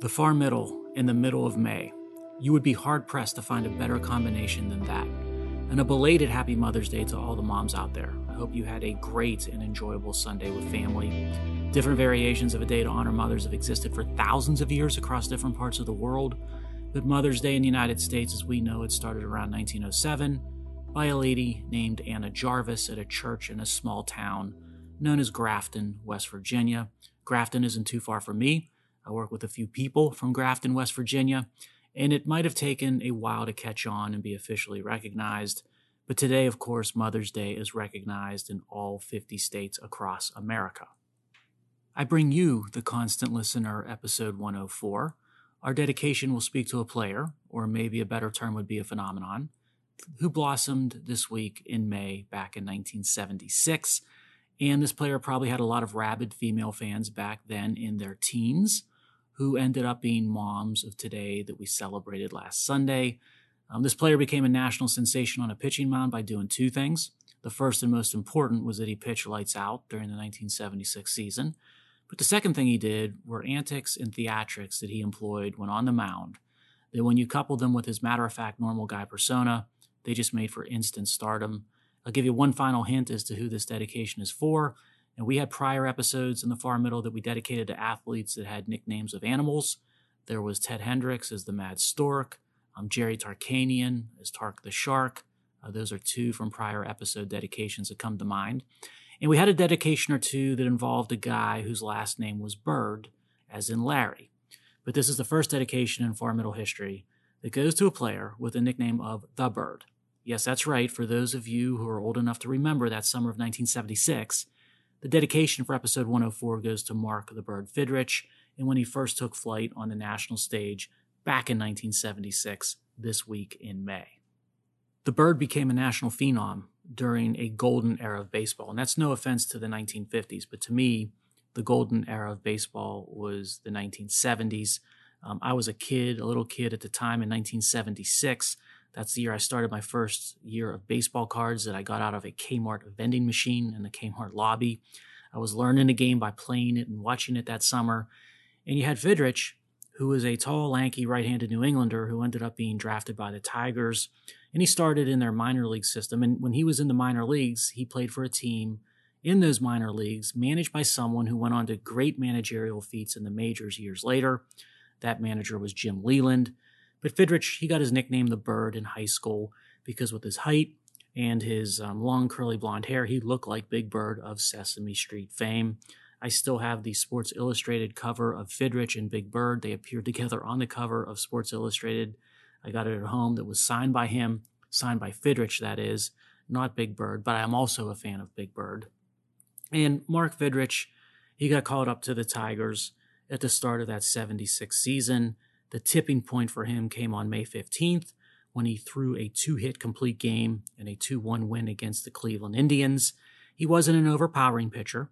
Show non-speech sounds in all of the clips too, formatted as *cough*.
The far middle in the middle of May. You would be hard pressed to find a better combination than that. And a belated happy Mother's Day to all the moms out there. I hope you had a great and enjoyable Sunday with family. Different variations of a day to honor mothers have existed for thousands of years across different parts of the world. But Mother's Day in the United States, as we know it, started around 1907 by a lady named Anna Jarvis at a church in a small town known as Grafton, West Virginia. Grafton isn't too far from me. I work with a few people from Grafton, West Virginia, and it might have taken a while to catch on and be officially recognized. But today, of course, Mother's Day is recognized in all 50 states across America. I bring you, the constant listener, episode 104. Our dedication will speak to a player, or maybe a better term would be a phenomenon, who blossomed this week in May back in 1976. And this player probably had a lot of rabid female fans back then in their teens who ended up being moms of today that we celebrated last Sunday. Um, this player became a national sensation on a pitching mound by doing two things. The first and most important was that he pitched lights out during the 1976 season. But the second thing he did were antics and theatrics that he employed when on the mound. That when you coupled them with his matter of fact normal guy persona, they just made for instant stardom. I'll give you one final hint as to who this dedication is for. And we had prior episodes in the far middle that we dedicated to athletes that had nicknames of animals. There was Ted Hendricks as the Mad Stork, um, Jerry Tarkanian as Tark the Shark. Uh, those are two from prior episode dedications that come to mind. And we had a dedication or two that involved a guy whose last name was Bird, as in Larry. But this is the first dedication in far middle history that goes to a player with the nickname of The Bird. Yes, that's right. For those of you who are old enough to remember that summer of 1976, the dedication for episode 104 goes to Mark the Bird Fidrych, and when he first took flight on the national stage back in 1976, this week in May. The Bird became a national phenom during a golden era of baseball, and that's no offense to the 1950s, but to me, the golden era of baseball was the 1970s. Um, I was a kid, a little kid at the time in 1976. That's the year I started my first year of baseball cards that I got out of a Kmart vending machine in the Kmart lobby. I was learning the game by playing it and watching it that summer. And you had Fidrych, who was a tall, lanky, right handed New Englander who ended up being drafted by the Tigers. And he started in their minor league system. And when he was in the minor leagues, he played for a team in those minor leagues managed by someone who went on to great managerial feats in the majors years later. That manager was Jim Leyland. But Fidrych, he got his nickname the Bird in high school because with his height and his um, long curly blonde hair, he looked like Big Bird of Sesame Street fame. I still have the Sports Illustrated cover of Fidrych and Big Bird. They appeared *laughs* together on the cover of Sports Illustrated. I got it at home that was signed by him, signed by Fidrych, that is, not Big Bird, but I'm also a fan of Big Bird. And Mark Fidrych, he got called up to the Tigers at the start of that 76 season. The tipping point for him came on May 15th when he threw a two hit complete game and a 2 1 win against the Cleveland Indians. He wasn't an overpowering pitcher,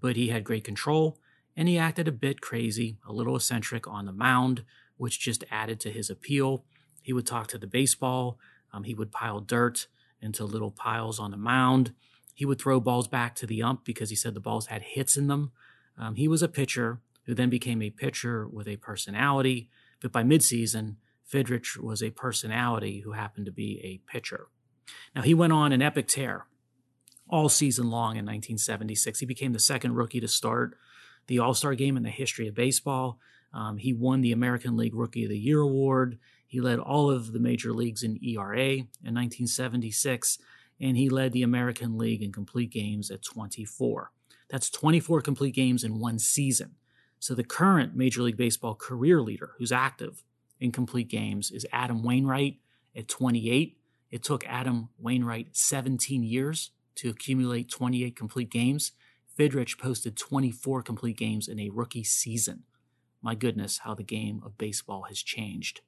but he had great control and he acted a bit crazy, a little eccentric on the mound, which just added to his appeal. He would talk to the baseball, um, he would pile dirt into little piles on the mound. He would throw balls back to the ump because he said the balls had hits in them. Um, he was a pitcher who then became a pitcher with a personality but by midseason, Fidrych was a personality who happened to be a pitcher. Now, he went on an epic tear all season long in 1976. He became the second rookie to start the All Star game in the history of baseball. Um, he won the American League Rookie of the Year award. He led all of the major leagues in ERA in 1976, and he led the American League in complete games at 24. That's 24 complete games in one season. So the current Major League Baseball career leader who's active in complete games is Adam Wainwright at 28. It took Adam Wainwright 17 years to accumulate 28 complete games. Fidrych posted 24 complete games in a rookie season. My goodness, how the game of baseball has changed.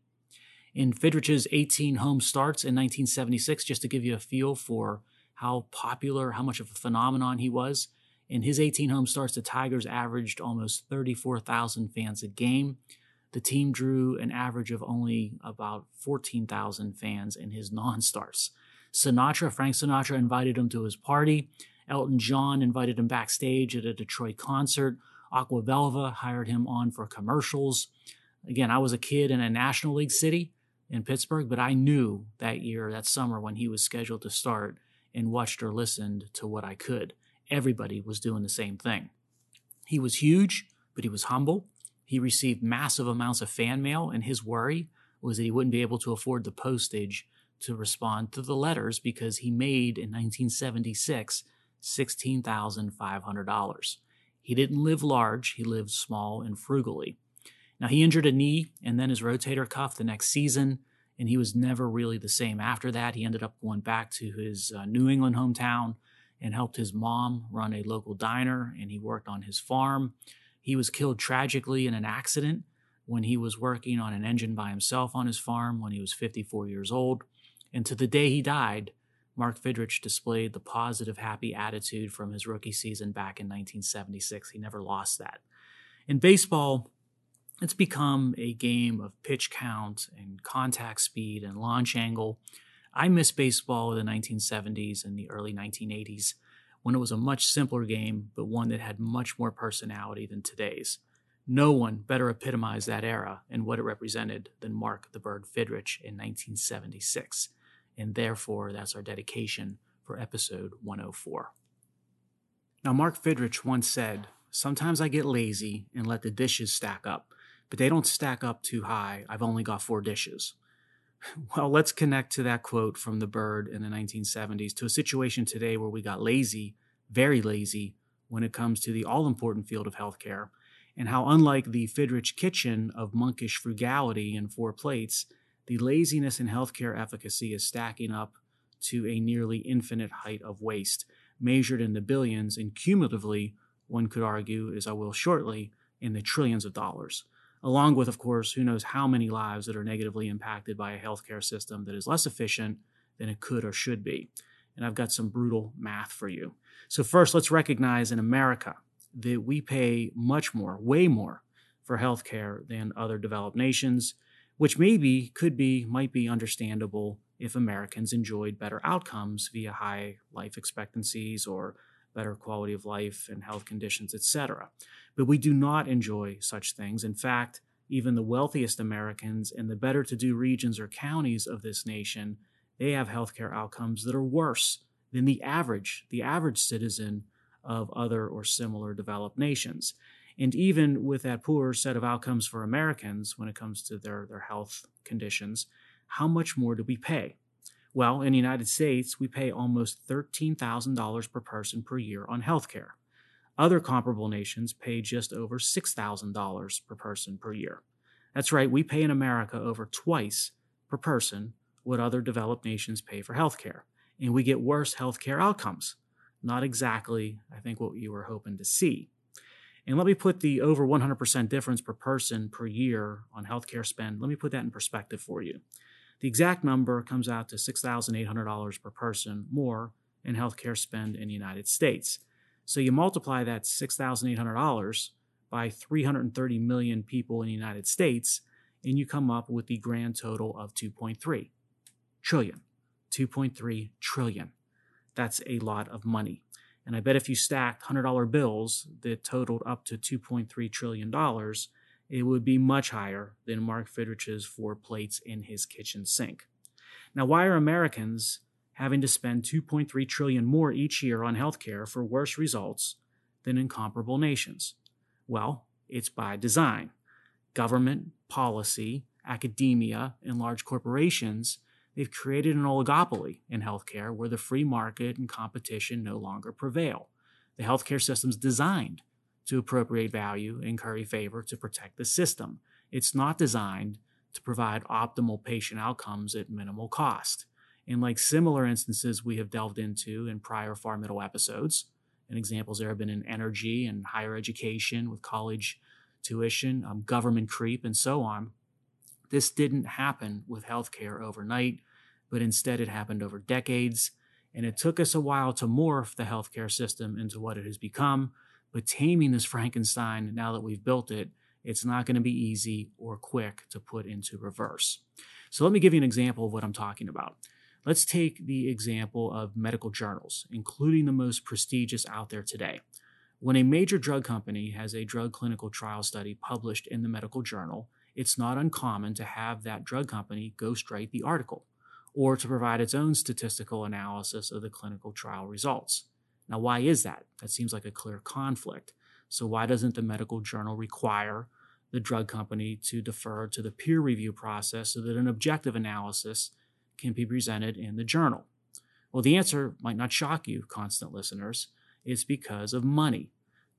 In Fidrych's 18 home starts in 1976, just to give you a feel for how popular, how much of a phenomenon he was, in his 18 home starts, the Tigers averaged almost 34,000 fans a game. The team drew an average of only about 14,000 fans in his *laughs* non starts. Sinatra, Frank Sinatra, invited him to his party. Elton John invited him backstage at a Detroit concert. Aqua Velva hired him on for commercials. Again, I was a kid in a National League city in Pittsburgh, but I knew that year, that summer, when he was scheduled to start and watched or listened to what I could. Everybody was doing the same thing. He was huge, but he was humble. He received massive amounts of fan mail, and his worry was that he wouldn't be able to afford the postage to respond to the letters because he made in 1976 $16,500. He didn't live large, he lived small and frugally. Now, he injured a knee and then his rotator cuff the next season, and he was never really the same after that. He ended up going back to his uh, New England hometown and helped his mom run a local diner, and he worked on his farm. He was killed tragically in an accident when he was working on an engine by himself on his farm when he was 54 years old. And to the day he died, Mark Fidrych displayed the positive, happy attitude from his rookie season back in 1976. He never lost that. In baseball, it's become a game of pitch count and contact speed and launch angle. I miss baseball in the 1970s and the early 1980s when it was a much simpler game, but one that had much more personality than today's. No one better epitomized that era and what it represented than Mark the Bird Fidrych in 1976. And therefore, that's our dedication for episode 104. Now, Mark Fidrych once said, Sometimes I get lazy and let the dishes stack up but they don't stack up too high. I've only got four dishes. *laughs* Well, let's connect to that quote from the bird in the 1970s to a situation today where we got lazy, very lazy, when it comes to the all important field of healthcare, and how, unlike the Fidrych kitchen of monkish frugality and four plates, the laziness in healthcare efficacy is stacking up to a nearly infinite height of waste, measured in the billions and cumulatively, one could argue, as I will shortly, in the trillions of dollars along with, of course, who knows how many lives that are negatively impacted by a healthcare system that is less efficient than it could or should be. And I've got some brutal math for you. So, first, let's recognize in America that we pay much more, way more, for healthcare than other developed nations, which maybe could be, might be understandable if Americans enjoyed better outcomes via high life expectancies or better quality of life and health conditions, etc. But we do not enjoy such things. In fact, even the wealthiest Americans in the better to do regions or counties of this nation, they have healthcare outcomes that are worse than the average, the average citizen of other or similar developed nations. And even with that poor set of outcomes for Americans when it comes to their, their health conditions, how much more do we pay? Well, in the United States, we pay almost $13,000 per person per year on health care. Other comparable nations pay just over $6,000 per person per year. That's right, we pay in America over twice per person what other developed nations pay for health care. And we get worse health care outcomes. Not exactly, I think, what you were hoping to see. And let me put the over 100% difference per person per year on healthcare spend, let me put that in perspective for you. The exact number comes out to $6,800 per person more in healthcare spend in the United States. So you multiply that $6,800 by 330 million people in the United States, and you come up with the grand total of 2.3 trillion. 2.3 trillion. That's a lot of money. And I bet if you stacked $100 bills that totaled up to $2.3 trillion, it would be much higher than Mark Fidrych's four plates in his kitchen sink. Now, why are Americans having to spend 2.3 trillion more each year on healthcare for worse results than in comparable nations? Well, it's by design. Government, policy, academia, and large corporations, they've created an oligopoly in healthcare where the free market and competition no longer prevail. The healthcare system's designed to appropriate value and curry favor to protect the system. It's not designed to provide optimal patient outcomes at minimal cost. In like similar instances we have delved into in prior Far Middle episodes, and examples there have been in energy and higher education with college tuition, um, government creep, and so on. This didn't happen with healthcare overnight, but instead it happened over decades. And it took us a while to morph the healthcare system into what it has become, but taming this Frankenstein, now that we've built it, it's not going to be easy or quick to put into reverse. So let me give you an example of what I'm talking about. Let's take the example of medical journals, including the most prestigious out there today. When a major drug company has a drug clinical trial study published in the medical journal, it's not uncommon to have that drug company ghostwrite the article or to provide its own statistical analysis of the clinical trial results. Now, why is that? That seems like a clear conflict. So, why doesn't the medical journal require the drug company to defer to the peer review process so that an objective analysis can be presented in the journal? Well, the answer might not shock you, constant listeners. It's because of money.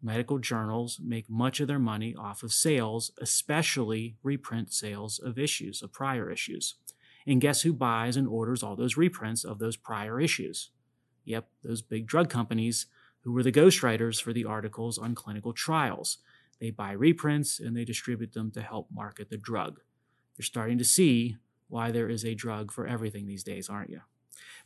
Medical journals make much of their money off of sales, especially reprint sales of issues, of prior issues. And guess who buys and orders all those reprints of those prior issues? Yep, those big drug companies who were the ghostwriters for the articles on clinical trials. They buy reprints and they distribute them to help market the drug. You're starting to see why there is a drug for everything these days, aren't you?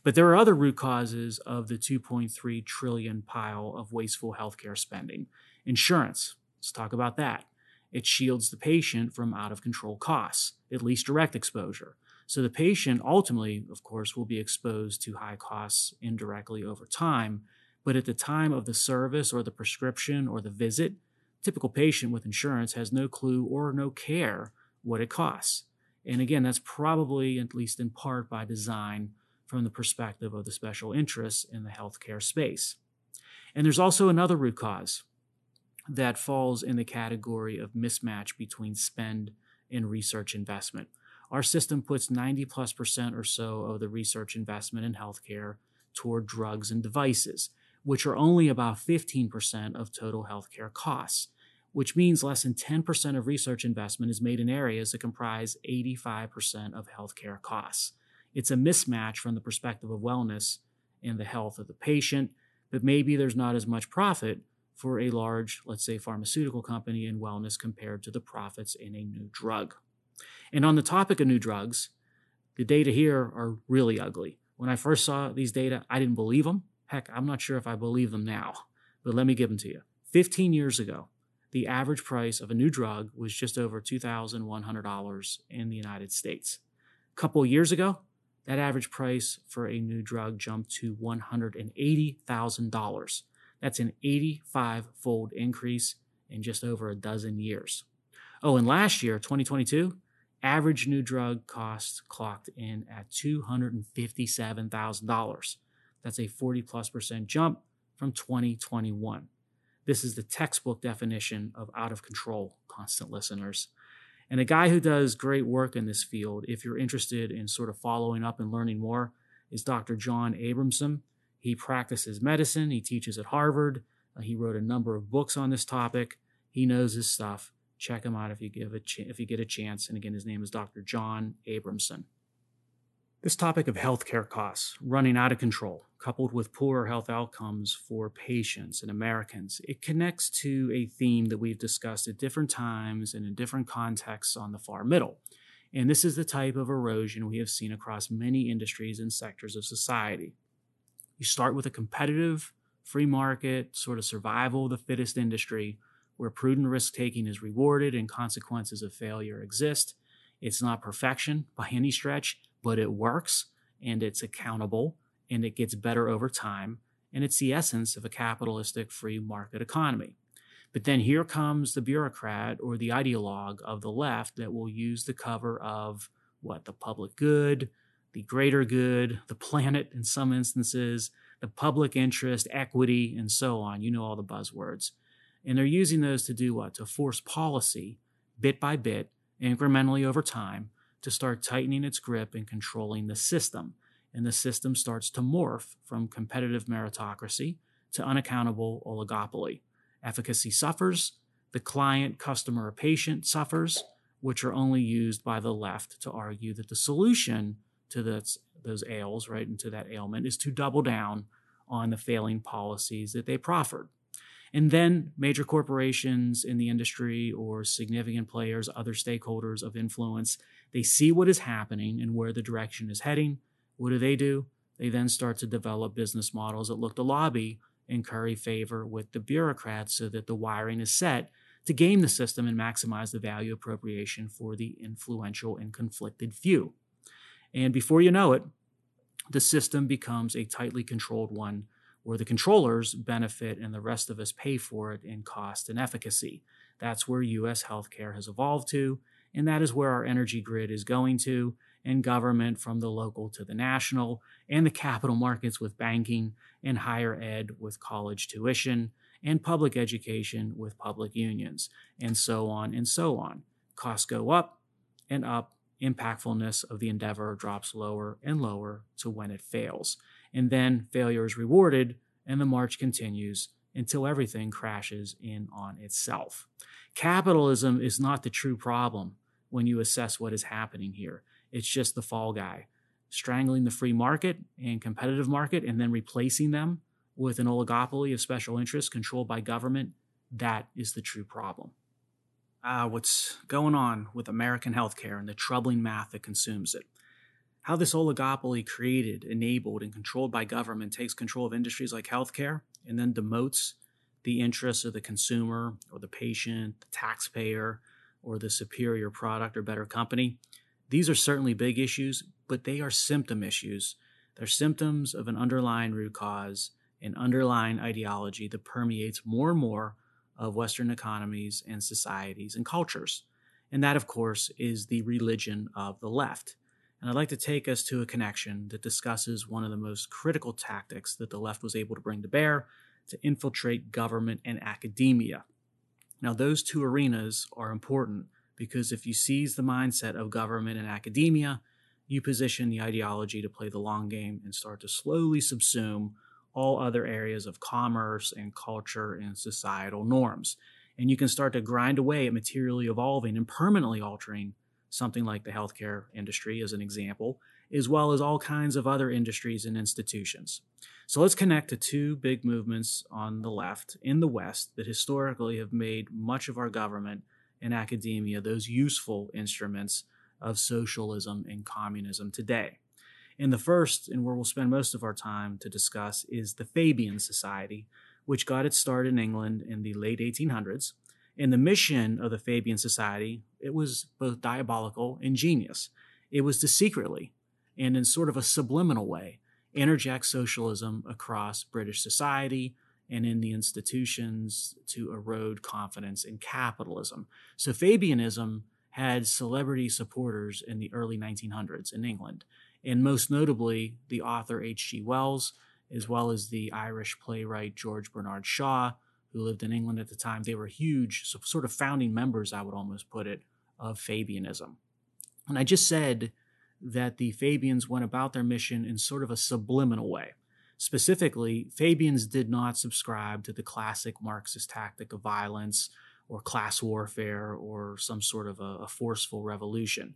But there are other root causes of the 2.3 trillion pile of wasteful healthcare spending. Insurance. Let's talk about that. It shields the patient from out of control costs, at least direct exposure. So the patient ultimately, of course, will be exposed to high costs indirectly over time. But at the time of the service or the prescription or the visit, typical patient with insurance has no clue or no care what it costs. And again, that's probably, at least in part, by design from the perspective of the special interests in the healthcare space. And there's also another root cause that falls in the category of mismatch between spend and research investment. Our system puts 90 plus percent or so of the research investment in healthcare toward drugs and devices, which are only about 15% of total healthcare costs, which means less than 10% of research investment is made in areas that comprise 85% of healthcare costs. It's a mismatch from the perspective of wellness and the health of the patient, but maybe there's not as much profit for a large, let's say, pharmaceutical company in wellness compared to the profits in a new drug. And on the topic of new drugs, the data here are really ugly. When I first saw these data, I didn't believe them. Heck, I'm not sure if I believe them now, but let me give them to you. 15 years ago, the average price of a new drug was just over $2,100 in the United States. A couple years ago, that average price for a new drug jumped to $180,000. That's an 85 fold increase in just over a dozen years. Oh, and last year, 2022, average new drug costs clocked in at $257,000. That's a 40 plus percent jump from 2021. This is the textbook definition of out of control, constant listeners. And a guy who does great work in this field, if you're interested in sort of following up and learning more, is Dr. John Abramson. He practices medicine, he teaches at Harvard, uh, he wrote a number of books on this topic. He knows his stuff. Check him out if you give a ch- if you get a chance. And again, his name is Dr. John Abramson. This topic of healthcare costs running out of control, coupled with poorer health outcomes for patients and Americans, it connects to a theme that we've discussed at different times and in different contexts on the far middle. And this is the type of erosion we have seen across many industries and sectors of society. You start with a competitive, free market, sort of survival of the fittest industry where prudent risk taking is rewarded and consequences of failure exist. It's not perfection by any stretch, but it works and it's accountable and it gets better over time. And it's the essence of a capitalistic free market economy. But then here comes the bureaucrat or the ideologue of the left that will use the cover of what the public good, the greater good, the planet in some instances, the public interest, equity, and so on. You know all the buzzwords. And they're using those to do what? To force policy bit by bit, incrementally over time, to start tightening its grip and controlling the system. And the system starts to morph from competitive meritocracy to unaccountable oligopoly. Efficacy suffers, the client, customer, or patient suffers, which are only used by the left to argue that the solution to this, those ails, right, and to that ailment is to double down on the failing policies that they proffered. And then major corporations in the industry or significant players, other stakeholders of influence, they see what is happening and where the direction is heading. What do they do? They then start to develop business models that look to lobby and curry favor with the bureaucrats so that the wiring is set to game the system and maximize the value appropriation for the influential and conflicted few. And before you know it, the system becomes a tightly controlled one where the controllers benefit and the rest of us pay for it in cost and efficacy. That's where US healthcare has evolved to. And that is where our energy grid is going to, and government from the local to the national, and the capital markets with banking, and higher ed with college tuition, and public education with public unions, and so on and so on. Costs go up and up. Impactfulness of the endeavor drops lower and lower to when it fails. And then failure is rewarded, and the march continues until everything crashes in on itself. Capitalism is not the true problem when you assess what is happening here. It's just the fall guy strangling the free market and competitive market and then replacing them with an oligopoly of special interests controlled by government. That is the true problem. Ah, what's going on with American healthcare and the troubling math that consumes it. How this oligopoly created, enabled, and controlled by government takes control of industries like healthcare and then demotes the interests of the consumer or the patient, the taxpayer, or the superior product or better company. These are certainly big issues, but they are symptom issues. They're symptoms of an underlying root cause, an underlying ideology that permeates more and more of Western economies and societies and cultures. And that, of course, is the religion of the left. And I'd like to take us to a connection that discusses one of the most critical tactics that the left was able to bring to bear to infiltrate government and academia. Now, those two arenas are important because if you seize the mindset of government and academia, you position the ideology to play the long game and start to slowly subsume all other areas of commerce and culture and societal norms. And you can start to grind away at materially evolving and permanently altering something like the healthcare industry, as an example, as well as all kinds of other industries and institutions. So let's connect to two big movements on the left in the West that historically have made much of our government and academia those useful instruments of socialism and communism today. And the first, and where we'll spend most of our time to discuss, is the Fabian Society, which got its start in England in the late 1800s. And the mission of the Fabian Society, it was both diabolical and genius. It was to secretly, and in sort of a subliminal way, interject socialism across British society and in the institutions to erode confidence in capitalism. So Fabianism had celebrity supporters in the early 1900s in England, and most notably the author H.G. Wells, as well as the Irish playwright George Bernard Shaw, who lived in England at the time. They were huge, sort of founding members, I would almost put it, of Fabianism. And I just said that the Fabians went about their mission in sort of a subliminal way. Specifically, Fabians did not subscribe to the classic Marxist tactic of violence or class warfare or some sort of a, a forceful revolution.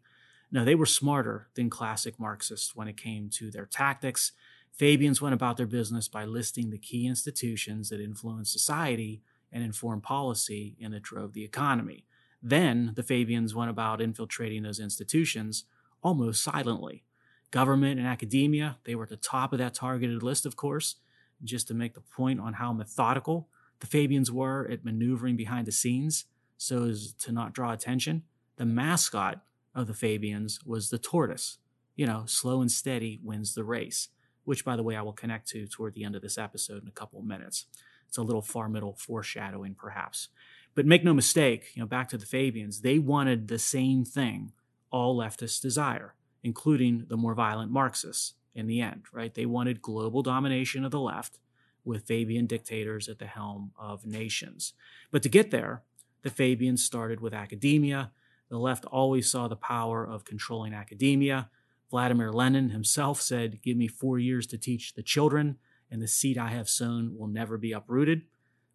No, they were smarter than classic Marxists when it came to their tactics. Fabians went about their business by listing the key institutions that influenced society and informed policy and that drove the economy. Then the Fabians went about infiltrating those institutions almost silently. Government and academia, they were at the top of that targeted list, of course. Just to make the point on how methodical the Fabians were at maneuvering behind the scenes so as to not draw attention. The mascot of the Fabians was the tortoise. You know, slow and steady wins the race, which, by the way, I will connect to toward the end of this episode in a couple of minutes. It's a little far middle foreshadowing, perhaps. But make no mistake, you know, back to the Fabians, they wanted the same thing all leftists desire, including the more violent Marxists in the end, right? They wanted global domination of the left with Fabian dictators at the helm of nations. But to get there, the Fabians started with academia. The left always saw the power of controlling academia. Vladimir Lenin himself said, Give me four years to teach the children, and the seed I have sown will never be uprooted.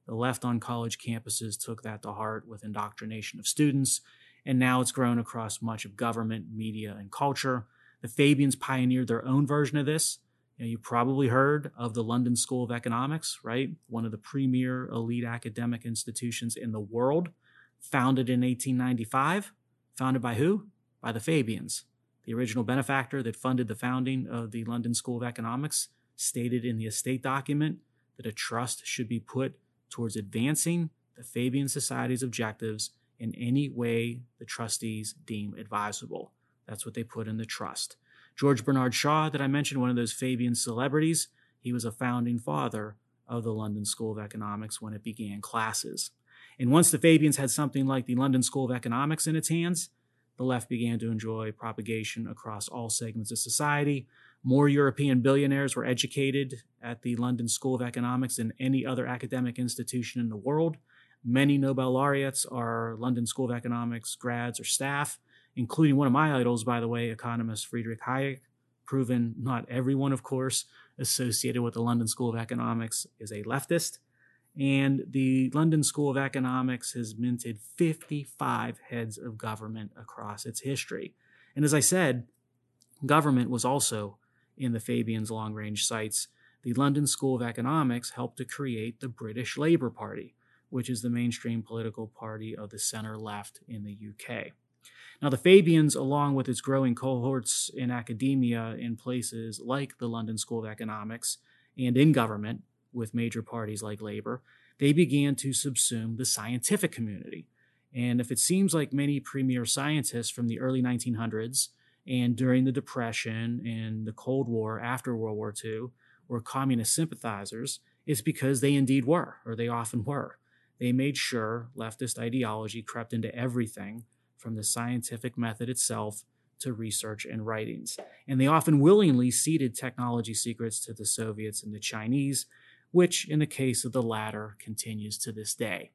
The left on college campuses took that to heart with indoctrination of students, and now it's grown across much of government, media, and culture. The Fabians pioneered their own version of this you, know, you probably heard of the London School of Economics, right? One of the premier elite academic institutions in the world, founded in 1895. Founded by who? By the Fabians. The original benefactor that funded the founding of the London School of Economics stated in the estate document that a trust should be put towards advancing the Fabian Society's objectives in any way the trustees deem advisable. That's what they put in the trust. George Bernard Shaw, that I mentioned, one of those Fabian celebrities, he was a founding father of the London School of Economics when it began classes. And once the Fabians had something like the London School of Economics in its hands, the left began to enjoy propagation across all segments of society. More European billionaires were educated at the London School of Economics than any other academic institution in the world. Many Nobel laureates are London School of Economics grads or staff, including one of my idols, by the way, economist Friedrich Hayek, proven not everyone, of course, associated with the London School of Economics is a leftist. And the London School of Economics has minted 55 heads of government across its history. And as I said, government was also in the Fabians long range sights. The London School of Economics helped to create the British Labour Party, which is the mainstream political party of the center left in the UK. Now, the Fabians, along with its growing cohorts in academia in places like the London School of Economics and in government, with major parties like Labour, they began to subsume the scientific community. And if it seems like many premier scientists from the early 1900s and during the Depression and the Cold War after World War II were communist sympathizers, it's because they indeed were, or they often were. They made sure leftist ideology crept into everything from the scientific method itself to research and writings. And they often willingly ceded technology secrets to the Soviets and the Chinese which in the case of the latter continues to this day.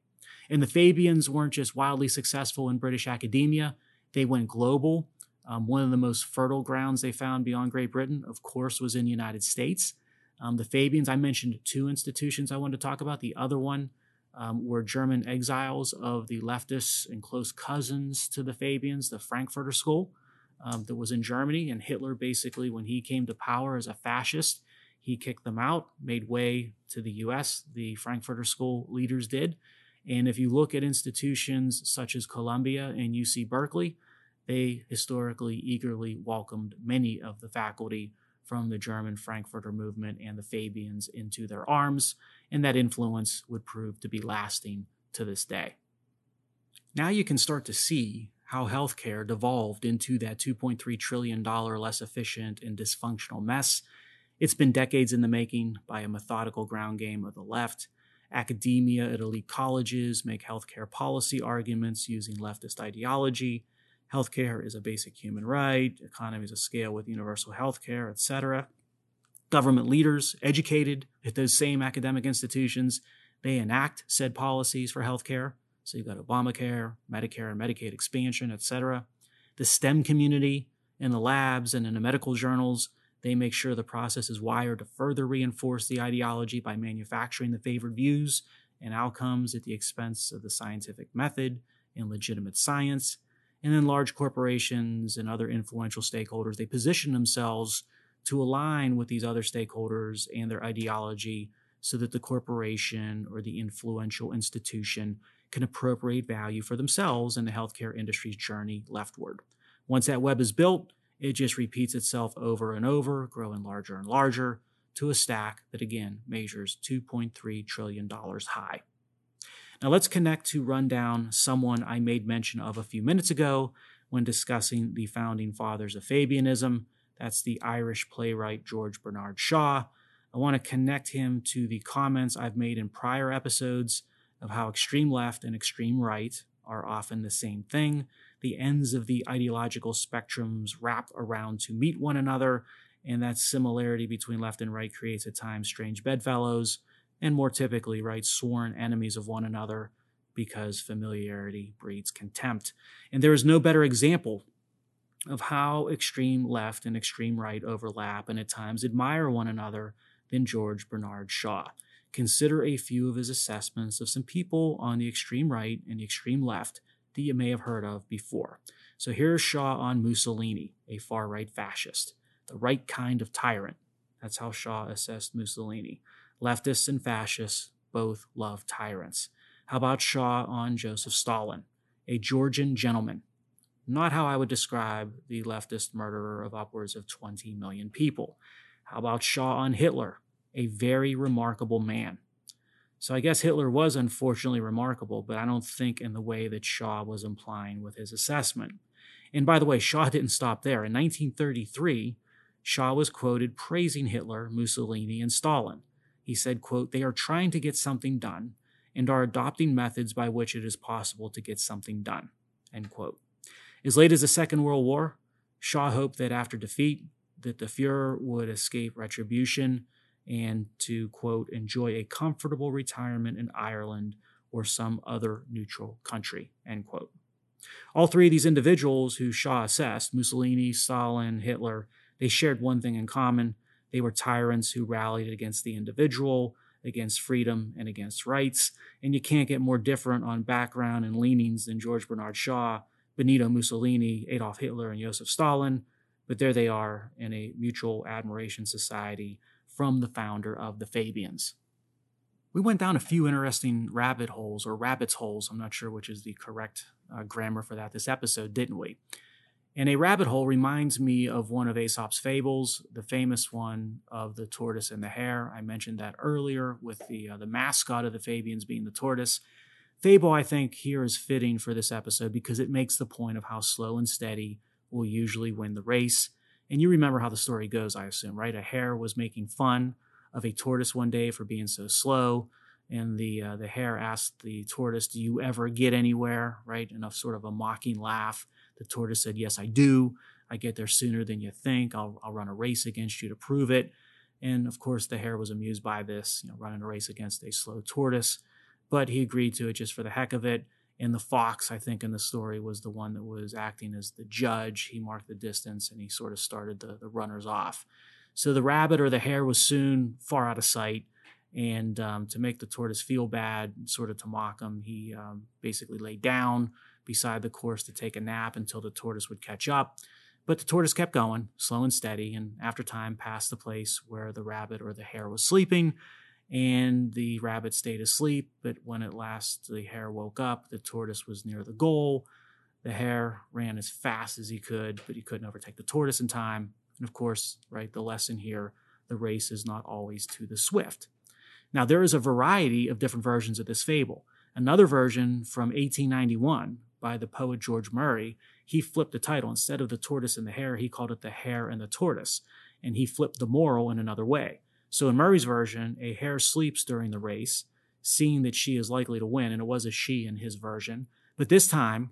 And the Fabians weren't just wildly successful in British academia, they went global. Um, one of the most fertile grounds they found beyond Great Britain, of course, was in the United States. Um, the Fabians, I mentioned two institutions I wanted to talk about. The other one um, were German exiles of the leftists and close cousins to the Fabians, the Frankfurter School um, that was in Germany. And Hitler, basically, when he came to power as a fascist, he kicked them out, made way to the US, the Frankfurter School leaders did. And if you look at institutions such as Columbia and UC Berkeley, they historically eagerly welcomed many of the faculty from the German Frankfurter movement and the Fabians into their arms, and that influence would prove to be lasting to this day. Now you can start to see how healthcare devolved into that $2.3 trillion less efficient and dysfunctional mess it's been decades in the making by a methodical ground game of the left. Academia at elite colleges make healthcare policy arguments using leftist ideology. Healthcare is a basic human right, economies of scale with universal healthcare, etc. Government leaders, educated at those same academic institutions, they enact said policies for healthcare. So you've got Obamacare, Medicare, and Medicaid expansion, etc. The STEM community in the labs and in the medical journals they make sure the process is wired to further reinforce the ideology by manufacturing the favored views and outcomes at the expense of the scientific method and legitimate science. And then large corporations and other influential stakeholders, they position themselves to align with these other stakeholders and their ideology so that the corporation or the influential institution can appropriate value for themselves in the healthcare industry's journey leftward. Once that web is built, it just repeats itself over and over, growing larger and larger to a stack that again measures $2.3 trillion high. Now let's connect to run down someone I made mention of a few minutes ago when discussing the founding fathers of Fabianism. That's the Irish playwright George Bernard Shaw. I want to connect him to the comments I've made in prior episodes of how extreme left and extreme right are often the same thing, the ends of the ideological spectrums wrap around to meet one another, and that similarity between left and right creates at times strange bedfellows, and more typically, right, sworn enemies of one another because familiarity breeds contempt. And there is no better example of how extreme left and extreme right overlap and at times admire one another than George Bernard Shaw. Consider a few of his assessments of some people on the extreme right and the extreme left that you may have heard of before. So here's Shaw on Mussolini, a far right fascist, the right kind of tyrant. That's how Shaw assessed Mussolini. Leftists and fascists both love tyrants. How about Shaw on Joseph Stalin, a Georgian gentleman? Not how I would describe the leftist murderer of upwards of 20 million people. How about Shaw on Hitler, a very remarkable man? So I guess Hitler was unfortunately remarkable, but I don't think in the way that Shaw was implying with his assessment. And by the way, Shaw didn't stop there. In 1933, Shaw was quoted praising Hitler, Mussolini, and Stalin. He said, quote, they are trying to get something done and are adopting methods by which it is possible to get something done, end quote. As late as the Second World War, Shaw hoped that after defeat, that the Fuhrer would escape retribution and to, quote, enjoy a comfortable retirement in Ireland or some other neutral country, end quote. All three of these individuals who Shaw assessed, Mussolini, Stalin, Hitler, they shared one thing in common. They were tyrants who rallied against the individual, against freedom, and against rights. And you can't get more different on background and leanings than George Bernard Shaw, Benito Mussolini, Adolf Hitler, and Joseph Stalin. But there they are in a mutual admiration society from the founder of the Fabians. We went down a few interesting rabbit holes or rabbit's holes. I'm not sure which is the correct uh, grammar for that this episode, didn't we? And a rabbit hole reminds me of one of Aesop's fables, the famous one of the tortoise and the hare. I mentioned that earlier with the uh, the mascot of the Fabians being the tortoise. Fable, I think, here is fitting for this episode because it makes the point of how slow and steady will usually win the race. And you remember how the story goes, I assume, right? A hare was making fun of a tortoise one day for being so slow. And the uh, the hare asked the tortoise, "Do you ever get anywhere?" Right, in a sort of a mocking laugh. The tortoise said, Yes, I do. I get there sooner than you think. I'll, I'll run a race against you to prove it. And of course, the hare was amused by this, you know, running a race against a slow tortoise. But he agreed to it just for the heck of it. And the fox, I think, in the story was the one that was acting as the judge. He marked the distance and he sort of started the, the runners off. So the rabbit or the hare was soon far out of sight. And um, to make the tortoise feel bad, sort of to mock him, he um, basically laid down, beside the course to take a nap until the tortoise would catch up. But the tortoise kept going, slow and steady, and after time passed the place where the rabbit or the hare was sleeping, and the rabbit stayed asleep. But when at last the hare woke up, the tortoise was near the goal. The hare ran as fast as he could, but he couldn't overtake the tortoise in time. And of course, right, the lesson here the race is not always to the swift. Now, there is a variety of different versions of this fable. Another version from 1891 by the poet George Murray, he flipped the title. Instead of the tortoise and the hare, he called it the hare and the tortoise. And he flipped the moral in another way. So in Murray's version, a hare sleeps during the race, seeing that she is likely to win, and it was a she in his version. But this time,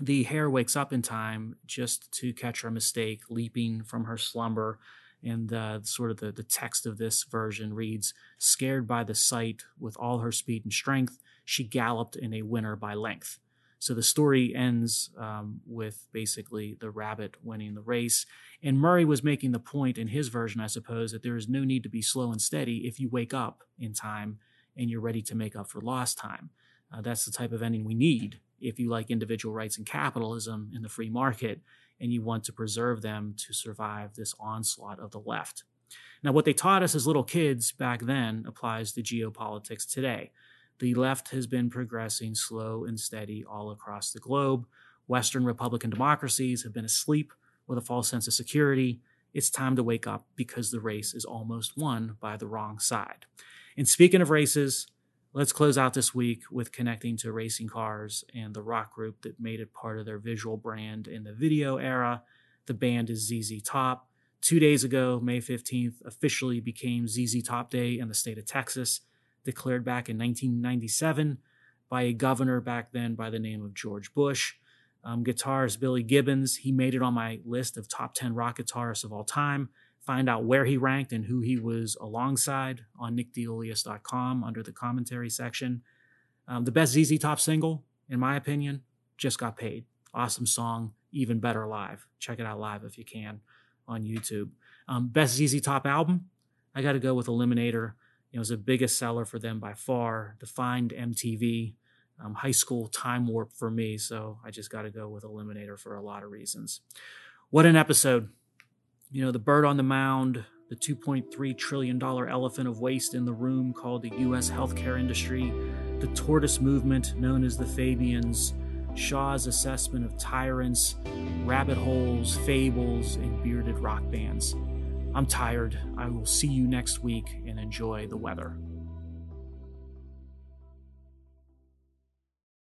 the hare wakes up in time just to catch her mistake, leaping from her slumber. And uh, sort of the, the text of this version reads Scared by the sight, with all her speed and strength, she galloped in a winner by length. So the story ends um, with basically the rabbit winning the race. And Murray was making the point in his version, I suppose, that there is no need to be slow and steady if you wake up in time and you're ready to make up for lost time. Uh, that's the type of ending we need if you like individual rights and capitalism in the free market and you want to preserve them to survive this onslaught of the left. Now, what they taught us as little kids back then applies to geopolitics today. The left has been progressing slow and steady all across the globe. Western Republican democracies have been asleep with a false sense of security. It's time to wake up because the race is almost won by the wrong side. And speaking of races, let's close out this week with connecting to racing cars and the rock group that made it part of their visual brand in the video era. The band is ZZ Top. Two days ago, May 15th, officially became ZZ Top Day in the state of Texas declared back in 1997 by a governor back then by the name of George Bush. Um, guitarist Billy Gibbons, he made it on my list of top 10 rock guitarists of all time. Find out where he ranked and who he was alongside on nickdelius.com under the commentary section. Um, the best ZZ Top single, in my opinion, just got paid. Awesome song, even better live. Check it out live if you can on YouTube. Um, best ZZ Top album, I got to go with Eliminator know, was the biggest seller for them by far. Defined MTV, um, high school time warp for me. So I just got to go with Eliminator for a lot of reasons. What an episode! You know, the bird on the mound, the $2.3 trillion elephant of waste in the room called the U.S. healthcare industry, the tortoise movement known as the Fabians, Shaw's assessment of tyrants, rabbit holes, fables, and bearded rock bands. I'm tired. I will see you next week and enjoy the weather.